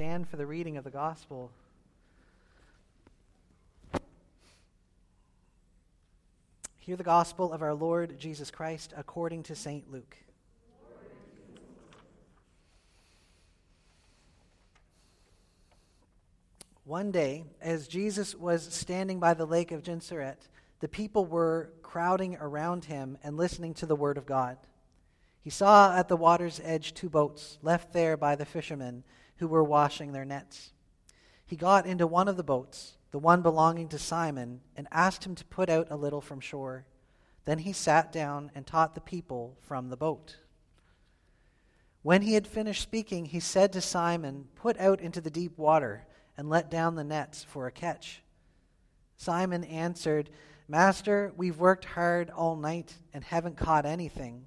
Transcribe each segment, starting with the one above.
stand for the reading of the gospel. Hear the gospel of our Lord Jesus Christ according to St. Luke. One day, as Jesus was standing by the lake of Gennesaret, the people were crowding around him and listening to the word of God. He saw at the water's edge two boats left there by the fishermen who were washing their nets. He got into one of the boats, the one belonging to Simon, and asked him to put out a little from shore. Then he sat down and taught the people from the boat. When he had finished speaking, he said to Simon, Put out into the deep water and let down the nets for a catch. Simon answered, Master, we've worked hard all night and haven't caught anything,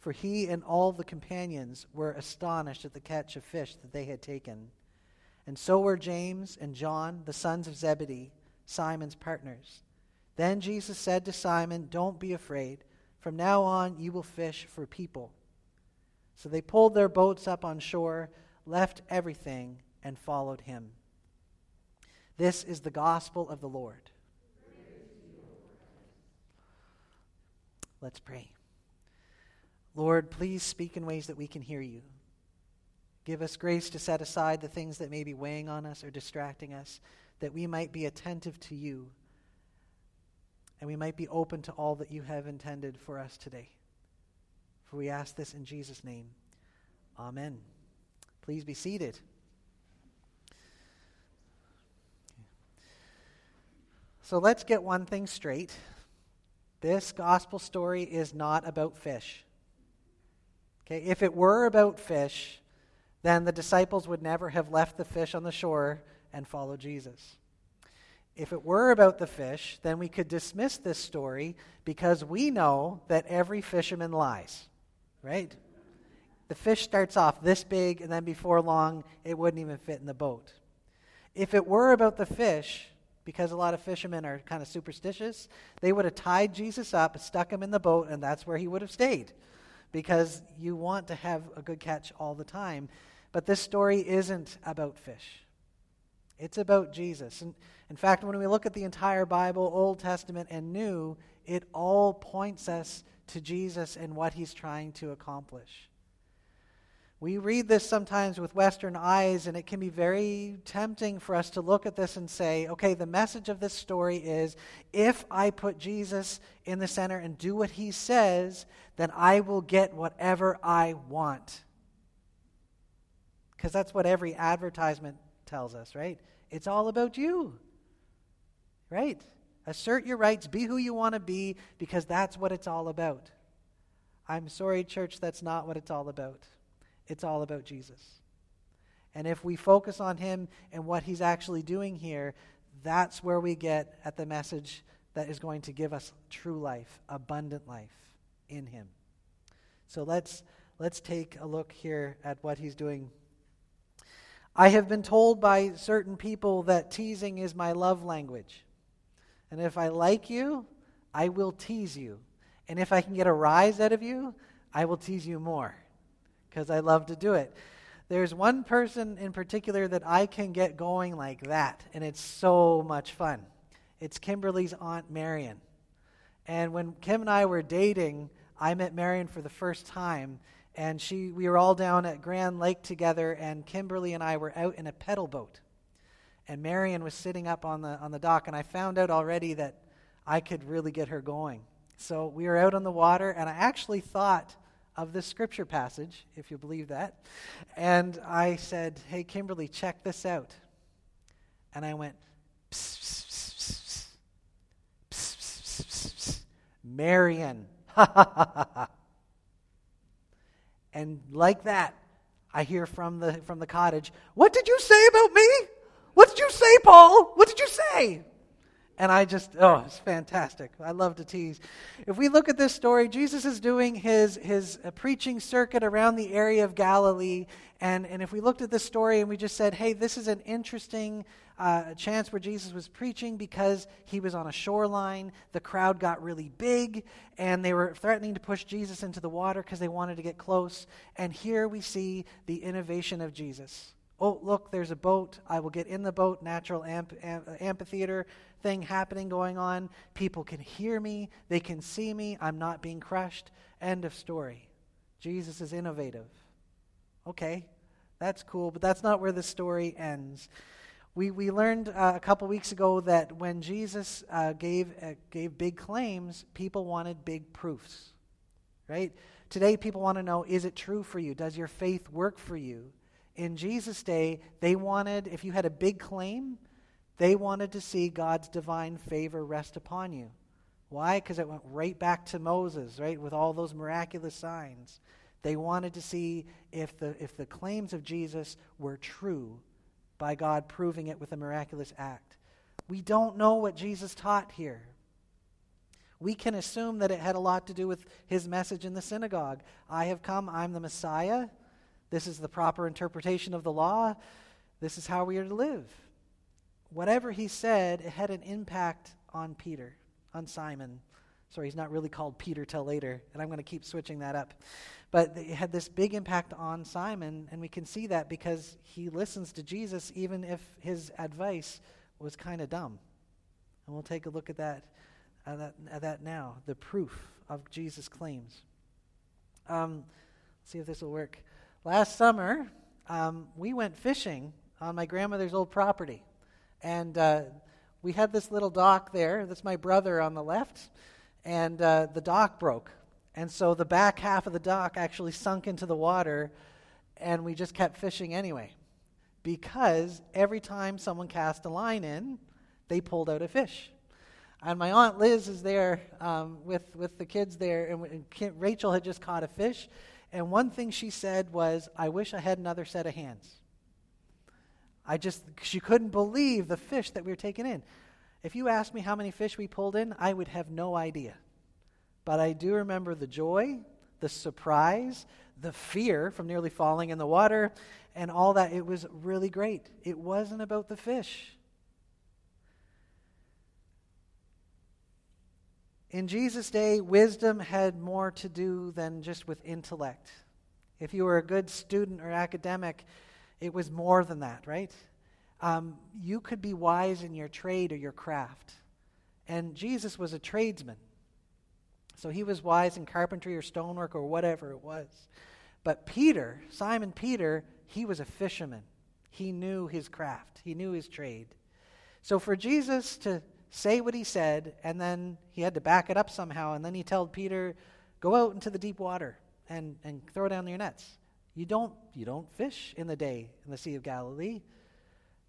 For he and all the companions were astonished at the catch of fish that they had taken. And so were James and John, the sons of Zebedee, Simon's partners. Then Jesus said to Simon, Don't be afraid. From now on, you will fish for people. So they pulled their boats up on shore, left everything, and followed him. This is the gospel of the Lord. Let's pray. Lord, please speak in ways that we can hear you. Give us grace to set aside the things that may be weighing on us or distracting us, that we might be attentive to you and we might be open to all that you have intended for us today. For we ask this in Jesus' name. Amen. Please be seated. So let's get one thing straight. This gospel story is not about fish. Okay, if it were about fish, then the disciples would never have left the fish on the shore and followed Jesus. If it were about the fish, then we could dismiss this story because we know that every fisherman lies, right? The fish starts off this big, and then before long, it wouldn't even fit in the boat. If it were about the fish, because a lot of fishermen are kind of superstitious, they would have tied Jesus up, stuck him in the boat, and that's where he would have stayed. Because you want to have a good catch all the time. But this story isn't about fish, it's about Jesus. And in fact, when we look at the entire Bible, Old Testament and New, it all points us to Jesus and what he's trying to accomplish. We read this sometimes with Western eyes, and it can be very tempting for us to look at this and say, okay, the message of this story is if I put Jesus in the center and do what he says, then I will get whatever I want. Because that's what every advertisement tells us, right? It's all about you, right? Assert your rights, be who you want to be, because that's what it's all about. I'm sorry, church, that's not what it's all about. It's all about Jesus. And if we focus on him and what he's actually doing here, that's where we get at the message that is going to give us true life, abundant life in him. So let's let's take a look here at what he's doing. I have been told by certain people that teasing is my love language. And if I like you, I will tease you. And if I can get a rise out of you, I will tease you more because I love to do it. There's one person in particular that I can get going like that, and it's so much fun. It's Kimberly's Aunt Marion. And when Kim and I were dating, I met Marion for the first time, and she, we were all down at Grand Lake together, and Kimberly and I were out in a pedal boat. And Marion was sitting up on the, on the dock, and I found out already that I could really get her going. So we were out on the water, and I actually thought of this scripture passage, if you believe that. And I said, Hey, Kimberly, check this out. And I went, pss, Marion. and like that, I hear from the, from the cottage, What did you say about me? What did you say, Paul? What did you say? And I just, oh, it's fantastic. I love to tease. If we look at this story, Jesus is doing his, his uh, preaching circuit around the area of Galilee. And, and if we looked at this story and we just said, hey, this is an interesting uh, chance where Jesus was preaching because he was on a shoreline, the crowd got really big, and they were threatening to push Jesus into the water because they wanted to get close. And here we see the innovation of Jesus. Oh, look, there's a boat. I will get in the boat. Natural amp, amp, amphitheater thing happening going on. People can hear me. They can see me. I'm not being crushed. End of story. Jesus is innovative. Okay, that's cool, but that's not where the story ends. We, we learned uh, a couple weeks ago that when Jesus uh, gave, uh, gave big claims, people wanted big proofs, right? Today, people want to know is it true for you? Does your faith work for you? In Jesus' day, they wanted, if you had a big claim, they wanted to see God's divine favor rest upon you. Why? Because it went right back to Moses, right, with all those miraculous signs. They wanted to see if the, if the claims of Jesus were true by God proving it with a miraculous act. We don't know what Jesus taught here. We can assume that it had a lot to do with his message in the synagogue. I have come, I'm the Messiah. This is the proper interpretation of the law. This is how we are to live. Whatever he said, it had an impact on Peter, on Simon. Sorry, he's not really called Peter till later, and I'm going to keep switching that up. But it had this big impact on Simon, and we can see that because he listens to Jesus even if his advice was kind of dumb. And we'll take a look at that, at that, at that now, the proof of Jesus' claims. Um, let's see if this will work. Last summer, um, we went fishing on my grandmother's old property. And uh, we had this little dock there. That's my brother on the left. And uh, the dock broke. And so the back half of the dock actually sunk into the water, and we just kept fishing anyway. Because every time someone cast a line in, they pulled out a fish. And my aunt Liz is there um, with, with the kids there, and, and Rachel had just caught a fish, and one thing she said was, I wish I had another set of hands. I just, she couldn't believe the fish that we were taking in. If you asked me how many fish we pulled in, I would have no idea. But I do remember the joy, the surprise, the fear from nearly falling in the water, and all that. It was really great. It wasn't about the fish. In Jesus' day, wisdom had more to do than just with intellect. If you were a good student or academic, it was more than that, right? Um, you could be wise in your trade or your craft. And Jesus was a tradesman. So he was wise in carpentry or stonework or whatever it was. But Peter, Simon Peter, he was a fisherman. He knew his craft, he knew his trade. So for Jesus to say what he said, and then he had to back it up somehow. And then he told Peter, Go out into the deep water and, and throw down your nets. You don't, you don't fish in the day in the Sea of Galilee,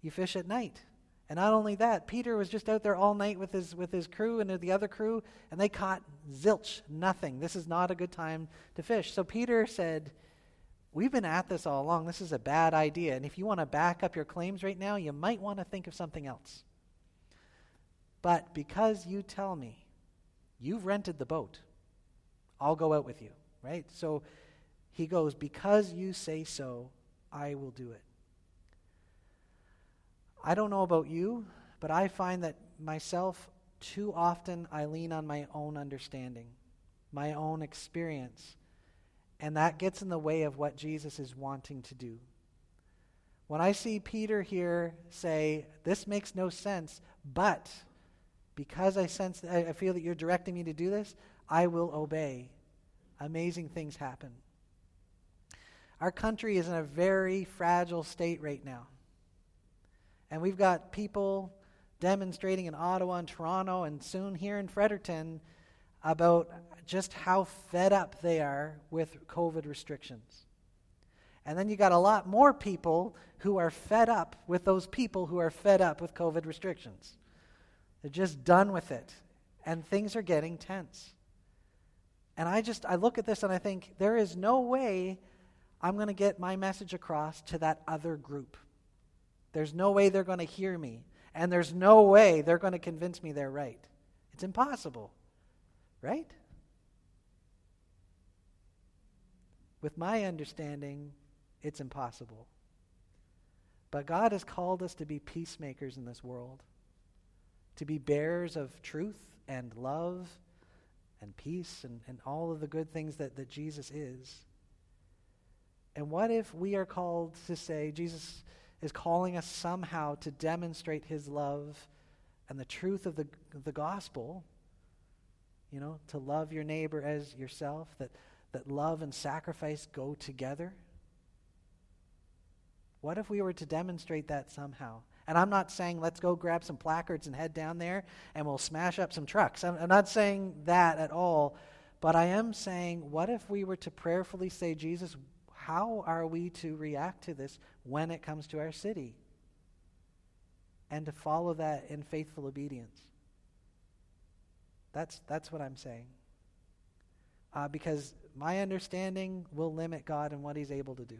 you fish at night. And not only that, Peter was just out there all night with his, with his crew and the other crew, and they caught zilch, nothing. This is not a good time to fish. So Peter said, We've been at this all along. This is a bad idea. And if you want to back up your claims right now, you might want to think of something else. But because you tell me you've rented the boat, I'll go out with you, right? So he goes, Because you say so, I will do it. I don't know about you, but I find that myself, too often, I lean on my own understanding, my own experience, and that gets in the way of what Jesus is wanting to do. When I see Peter here say, This makes no sense, but because I sense, I feel that you're directing me to do this, I will obey. Amazing things happen. Our country is in a very fragile state right now. And we've got people demonstrating in Ottawa and Toronto and soon here in Fredericton about just how fed up they are with COVID restrictions. And then you got a lot more people who are fed up with those people who are fed up with COVID restrictions. They're just done with it. And things are getting tense. And I just, I look at this and I think, there is no way I'm going to get my message across to that other group. There's no way they're going to hear me, and there's no way they're going to convince me they're right. It's impossible, right? With my understanding, it's impossible. But God has called us to be peacemakers in this world, to be bearers of truth and love and peace and, and all of the good things that, that Jesus is. And what if we are called to say, Jesus is calling us somehow to demonstrate his love and the truth of the, the gospel? You know, to love your neighbor as yourself, that, that love and sacrifice go together? What if we were to demonstrate that somehow? And I'm not saying let's go grab some placards and head down there and we'll smash up some trucks. I'm, I'm not saying that at all. But I am saying, what if we were to prayerfully say, Jesus, how are we to react to this when it comes to our city? And to follow that in faithful obedience. That's, that's what I'm saying. Uh, because my understanding will limit God and what He's able to do.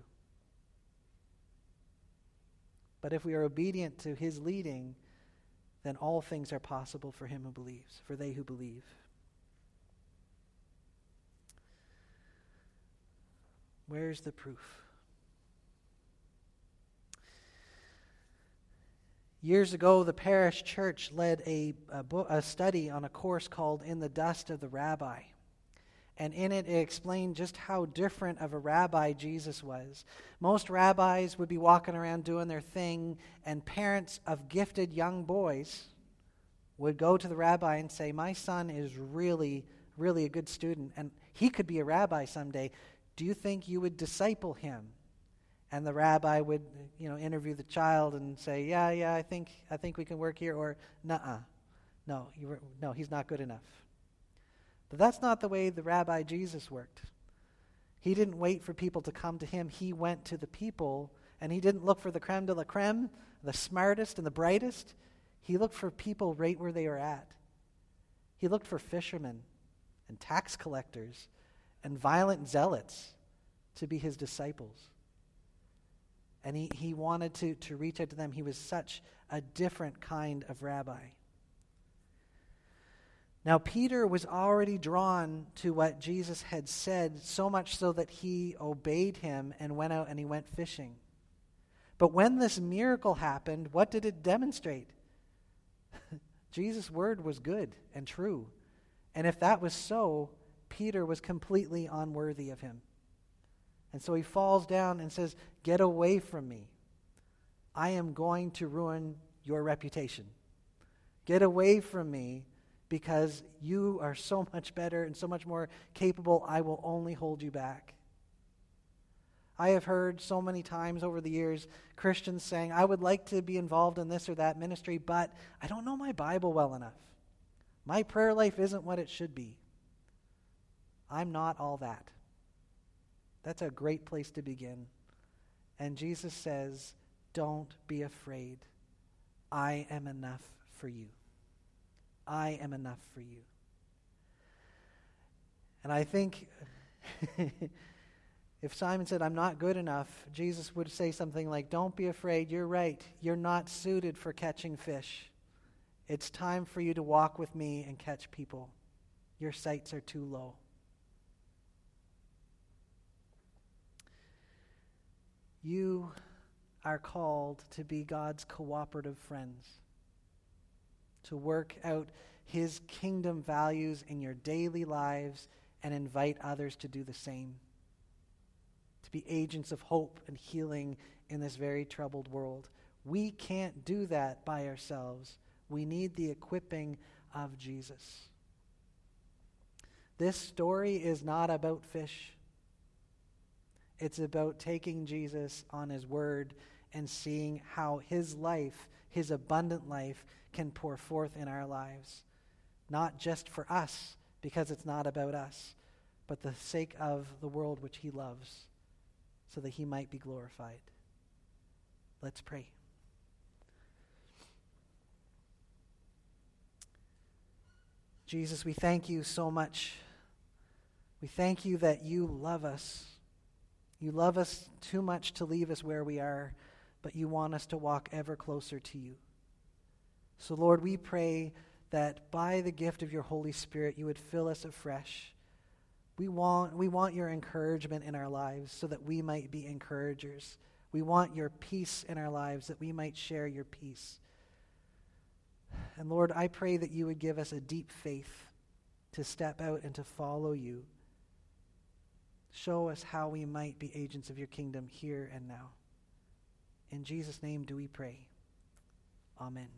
But if we are obedient to his leading, then all things are possible for him who believes, for they who believe. Where's the proof? Years ago, the parish church led a, a, bo- a study on a course called In the Dust of the Rabbi and in it, it explained just how different of a rabbi Jesus was. Most rabbis would be walking around doing their thing, and parents of gifted young boys would go to the rabbi and say, My son is really, really a good student, and he could be a rabbi someday. Do you think you would disciple him? And the rabbi would, you know, interview the child and say, Yeah, yeah, I think, I think we can work here, or, Nuh-uh. No, no, he's not good enough. But that's not the way the rabbi Jesus worked. He didn't wait for people to come to him. He went to the people, and he didn't look for the creme de la creme, the smartest and the brightest. He looked for people right where they were at. He looked for fishermen and tax collectors and violent zealots to be his disciples. And he, he wanted to, to reach out to them. He was such a different kind of rabbi. Now, Peter was already drawn to what Jesus had said, so much so that he obeyed him and went out and he went fishing. But when this miracle happened, what did it demonstrate? Jesus' word was good and true. And if that was so, Peter was completely unworthy of him. And so he falls down and says, Get away from me. I am going to ruin your reputation. Get away from me because you are so much better and so much more capable, I will only hold you back. I have heard so many times over the years Christians saying, I would like to be involved in this or that ministry, but I don't know my Bible well enough. My prayer life isn't what it should be. I'm not all that. That's a great place to begin. And Jesus says, Don't be afraid. I am enough for you. I am enough for you. And I think if Simon said, I'm not good enough, Jesus would say something like, Don't be afraid. You're right. You're not suited for catching fish. It's time for you to walk with me and catch people. Your sights are too low. You are called to be God's cooperative friends to work out his kingdom values in your daily lives and invite others to do the same. To be agents of hope and healing in this very troubled world. We can't do that by ourselves. We need the equipping of Jesus. This story is not about fish. It's about taking Jesus on his word and seeing how his life, his abundant life, can pour forth in our lives. Not just for us, because it's not about us, but the sake of the world which he loves, so that he might be glorified. Let's pray. Jesus, we thank you so much. We thank you that you love us You love us too much to leave us where we are, but you want us to walk ever closer to you. So, Lord, we pray that by the gift of your Holy Spirit, you would fill us afresh. We want, we want your encouragement in our lives so that we might be encouragers. We want your peace in our lives that we might share your peace. And Lord, I pray that you would give us a deep faith to step out and to follow you. Show us how we might be agents of your kingdom here and now. In Jesus' name do we pray. Amen.